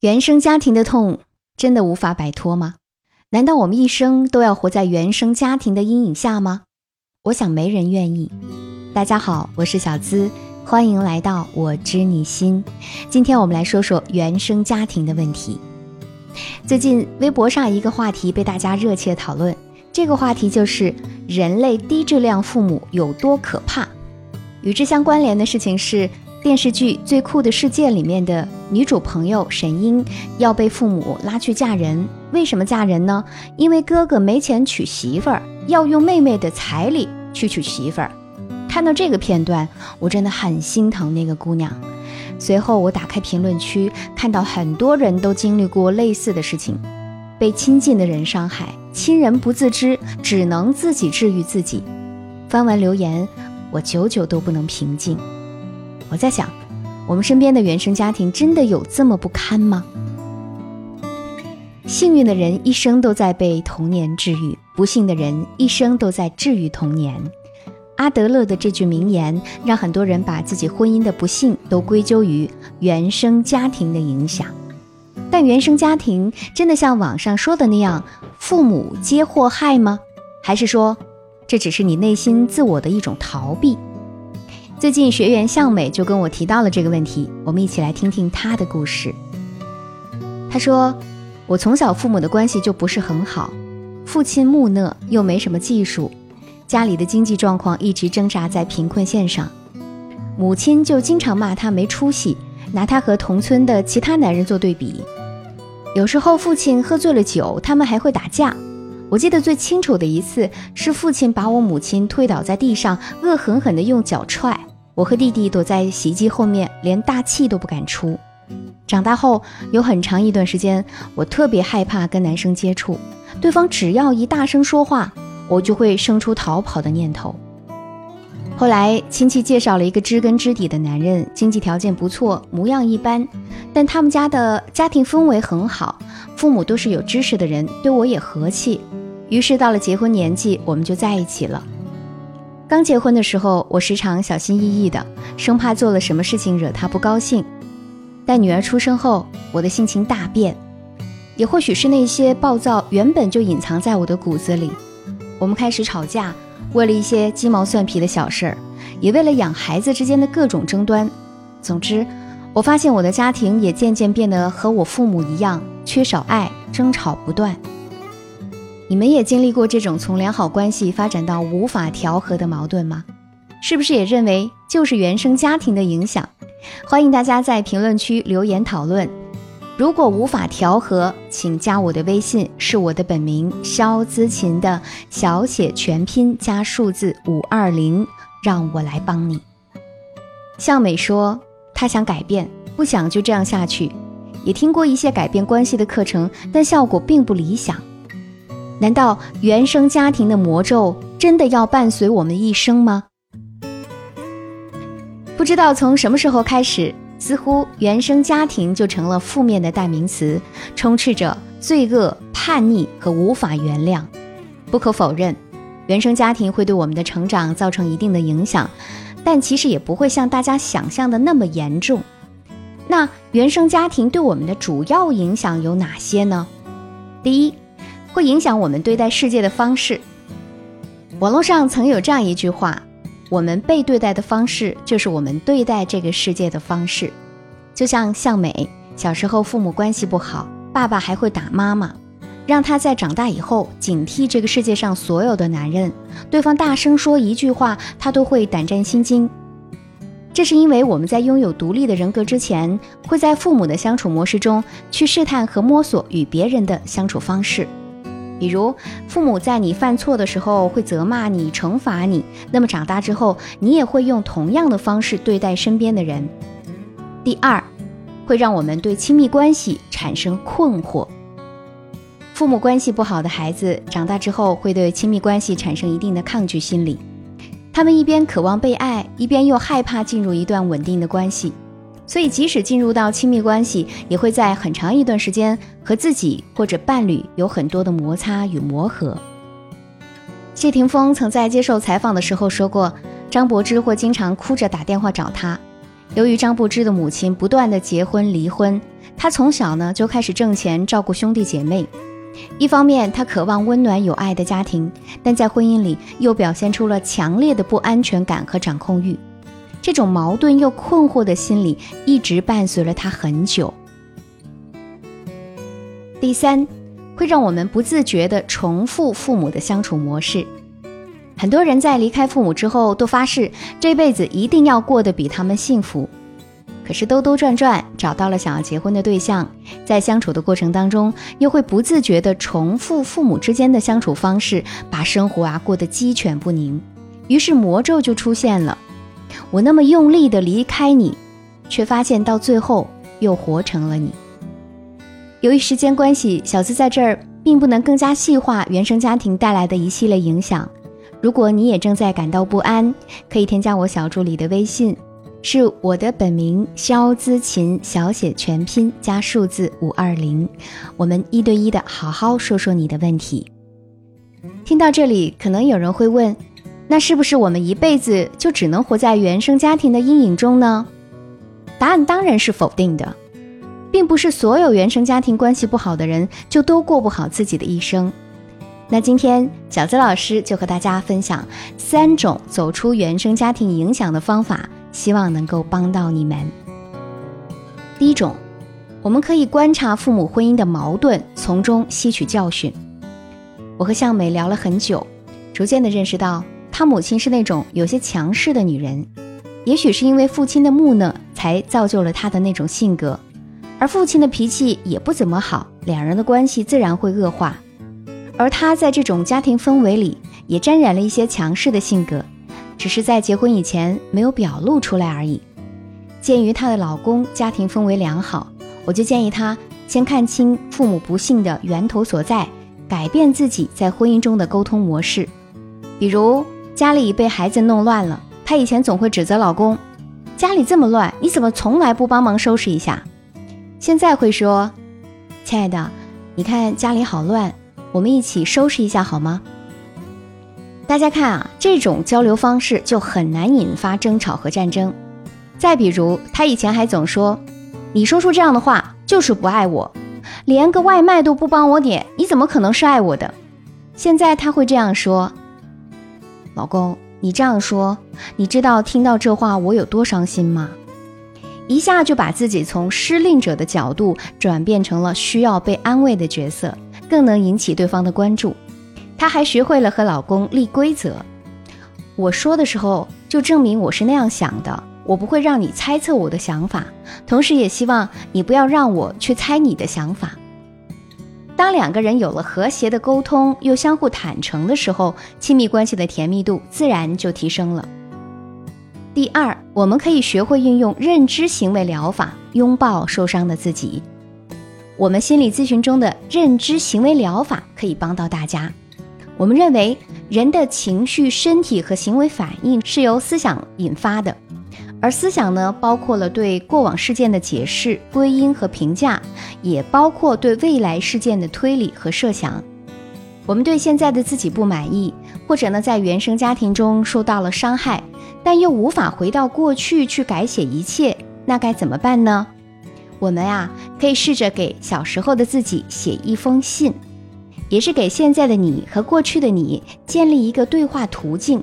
原生家庭的痛真的无法摆脱吗？难道我们一生都要活在原生家庭的阴影下吗？我想没人愿意。大家好，我是小资，欢迎来到我知你心。今天我们来说说原生家庭的问题。最近微博上一个话题被大家热切讨论，这个话题就是人类低质量父母有多可怕。与之相关联的事情是。电视剧《最酷的世界》里面的女主朋友沈英要被父母拉去嫁人，为什么嫁人呢？因为哥哥没钱娶媳妇儿，要用妹妹的彩礼去娶媳妇儿。看到这个片段，我真的很心疼那个姑娘。随后我打开评论区，看到很多人都经历过类似的事情，被亲近的人伤害，亲人不自知，只能自己治愈自己。翻完留言，我久久都不能平静。我在想，我们身边的原生家庭真的有这么不堪吗？幸运的人一生都在被童年治愈，不幸的人一生都在治愈童年。阿德勒的这句名言，让很多人把自己婚姻的不幸都归咎于原生家庭的影响。但原生家庭真的像网上说的那样，父母皆祸害吗？还是说，这只是你内心自我的一种逃避？最近学员向美就跟我提到了这个问题，我们一起来听听她的故事。她说：“我从小父母的关系就不是很好，父亲木讷又没什么技术，家里的经济状况一直挣扎在贫困线上，母亲就经常骂他没出息，拿他和同村的其他男人做对比。有时候父亲喝醉了酒，他们还会打架。我记得最清楚的一次是父亲把我母亲推倒在地上，恶狠狠地用脚踹。”我和弟弟躲在洗衣机后面，连大气都不敢出。长大后有很长一段时间，我特别害怕跟男生接触，对方只要一大声说话，我就会生出逃跑的念头。后来亲戚介绍了一个知根知底的男人，经济条件不错，模样一般，但他们家的家庭氛围很好，父母都是有知识的人，对我也和气。于是到了结婚年纪，我们就在一起了。刚结婚的时候，我时常小心翼翼的，生怕做了什么事情惹他不高兴。但女儿出生后，我的性情大变，也或许是那些暴躁原本就隐藏在我的骨子里。我们开始吵架，为了一些鸡毛蒜皮的小事儿，也为了养孩子之间的各种争端。总之，我发现我的家庭也渐渐变得和我父母一样，缺少爱，争吵不断。你们也经历过这种从良好关系发展到无法调和的矛盾吗？是不是也认为就是原生家庭的影响？欢迎大家在评论区留言讨论。如果无法调和，请加我的微信，是我的本名肖姿琴的小写全拼加数字五二零，让我来帮你。向美说，她想改变，不想就这样下去，也听过一些改变关系的课程，但效果并不理想。难道原生家庭的魔咒真的要伴随我们一生吗？不知道从什么时候开始，似乎原生家庭就成了负面的代名词，充斥着罪恶、叛逆和无法原谅。不可否认，原生家庭会对我们的成长造成一定的影响，但其实也不会像大家想象的那么严重。那原生家庭对我们的主要影响有哪些呢？第一。会影响我们对待世界的方式。网络上曾有这样一句话：“我们被对待的方式，就是我们对待这个世界的方式。”就像向美小时候父母关系不好，爸爸还会打妈妈，让她在长大以后警惕这个世界上所有的男人，对方大声说一句话，她都会胆战心惊。这是因为我们在拥有独立的人格之前，会在父母的相处模式中去试探和摸索与别人的相处方式。比如，父母在你犯错的时候会责骂你、惩罚你，那么长大之后，你也会用同样的方式对待身边的人。第二，会让我们对亲密关系产生困惑。父母关系不好的孩子，长大之后会对亲密关系产生一定的抗拒心理，他们一边渴望被爱，一边又害怕进入一段稳定的关系。所以，即使进入到亲密关系，也会在很长一段时间和自己或者伴侣有很多的摩擦与磨合。谢霆锋曾在接受采访的时候说过，张柏芝会经常哭着打电话找他，由于张柏芝的母亲不断的结婚离婚，他从小呢就开始挣钱照顾兄弟姐妹。一方面，他渴望温暖有爱的家庭，但在婚姻里又表现出了强烈的不安全感和掌控欲。这种矛盾又困惑的心理一直伴随了他很久。第三，会让我们不自觉地重复父母的相处模式。很多人在离开父母之后，都发誓这辈子一定要过得比他们幸福。可是兜兜转转找到了想要结婚的对象，在相处的过程当中，又会不自觉地重复父母之间的相处方式，把生活啊过得鸡犬不宁。于是魔咒就出现了：我那么用力的离开你，却发现到最后又活成了你。由于时间关系，小资在这儿并不能更加细化原生家庭带来的一系列影响。如果你也正在感到不安，可以添加我小助理的微信。是我的本名肖姿琴，小写全拼加数字五二零，我们一对一的好好说说你的问题。听到这里，可能有人会问，那是不是我们一辈子就只能活在原生家庭的阴影中呢？答案当然是否定的，并不是所有原生家庭关系不好的人就都过不好自己的一生。那今天小资老师就和大家分享三种走出原生家庭影响的方法。希望能够帮到你们。第一种，我们可以观察父母婚姻的矛盾，从中吸取教训。我和向美聊了很久，逐渐的认识到，她母亲是那种有些强势的女人。也许是因为父亲的木讷，才造就了她的那种性格。而父亲的脾气也不怎么好，两人的关系自然会恶化。而她在这种家庭氛围里，也沾染了一些强势的性格。只是在结婚以前没有表露出来而已。鉴于她的老公家庭氛围良好，我就建议她先看清父母不幸的源头所在，改变自己在婚姻中的沟通模式。比如家里被孩子弄乱了，她以前总会指责老公：“家里这么乱，你怎么从来不帮忙收拾一下？”现在会说：“亲爱的，你看家里好乱，我们一起收拾一下好吗？”大家看啊，这种交流方式就很难引发争吵和战争。再比如，他以前还总说：“你说出这样的话就是不爱我，连个外卖都不帮我点，你怎么可能是爱我的？”现在他会这样说：“老公，你这样说，你知道听到这话我有多伤心吗？”一下就把自己从失令者的角度转变成了需要被安慰的角色，更能引起对方的关注。她还学会了和老公立规则。我说的时候，就证明我是那样想的，我不会让你猜测我的想法，同时也希望你不要让我去猜你的想法。当两个人有了和谐的沟通，又相互坦诚的时候，亲密关系的甜蜜度自然就提升了。第二，我们可以学会运用认知行为疗法，拥抱受伤的自己。我们心理咨询中的认知行为疗法可以帮到大家。我们认为，人的情绪、身体和行为反应是由思想引发的，而思想呢，包括了对过往事件的解释、归因和评价，也包括对未来事件的推理和设想。我们对现在的自己不满意，或者呢，在原生家庭中受到了伤害，但又无法回到过去去改写一切，那该怎么办呢？我们啊，可以试着给小时候的自己写一封信。也是给现在的你和过去的你建立一个对话途径。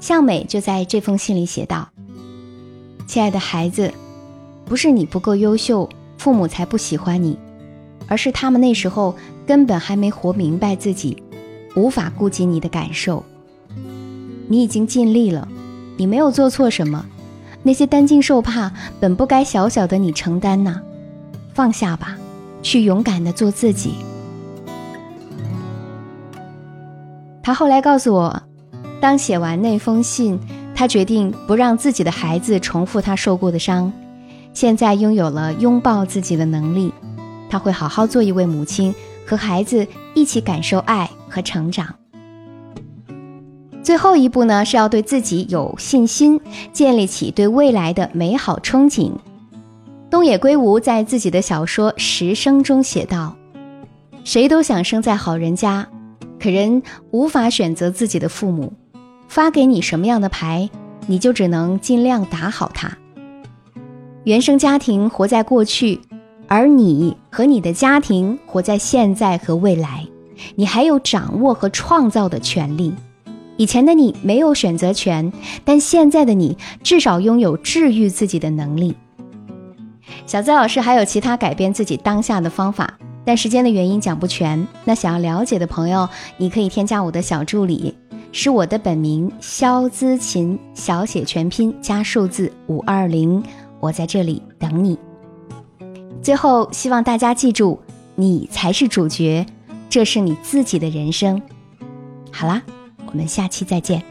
向美就在这封信里写道：“亲爱的孩子，不是你不够优秀，父母才不喜欢你，而是他们那时候根本还没活明白自己，无法顾及你的感受。你已经尽力了，你没有做错什么，那些担惊受怕本不该小小的你承担呐，放下吧，去勇敢的做自己。”他后来告诉我，当写完那封信，他决定不让自己的孩子重复他受过的伤。现在拥有了拥抱自己的能力，他会好好做一位母亲，和孩子一起感受爱和成长。最后一步呢，是要对自己有信心，建立起对未来的美好憧憬。东野圭吾在自己的小说《十生》中写道：“谁都想生在好人家。”可人无法选择自己的父母，发给你什么样的牌，你就只能尽量打好它。原生家庭活在过去，而你和你的家庭活在现在和未来。你还有掌握和创造的权利。以前的你没有选择权，但现在的你至少拥有治愈自己的能力。小资老师还有其他改变自己当下的方法，但时间的原因讲不全。那想要了解的朋友，你可以添加我的小助理，是我的本名肖姿琴，小写全拼加数字五二零，我在这里等你。最后，希望大家记住，你才是主角，这是你自己的人生。好啦。我们下期再见。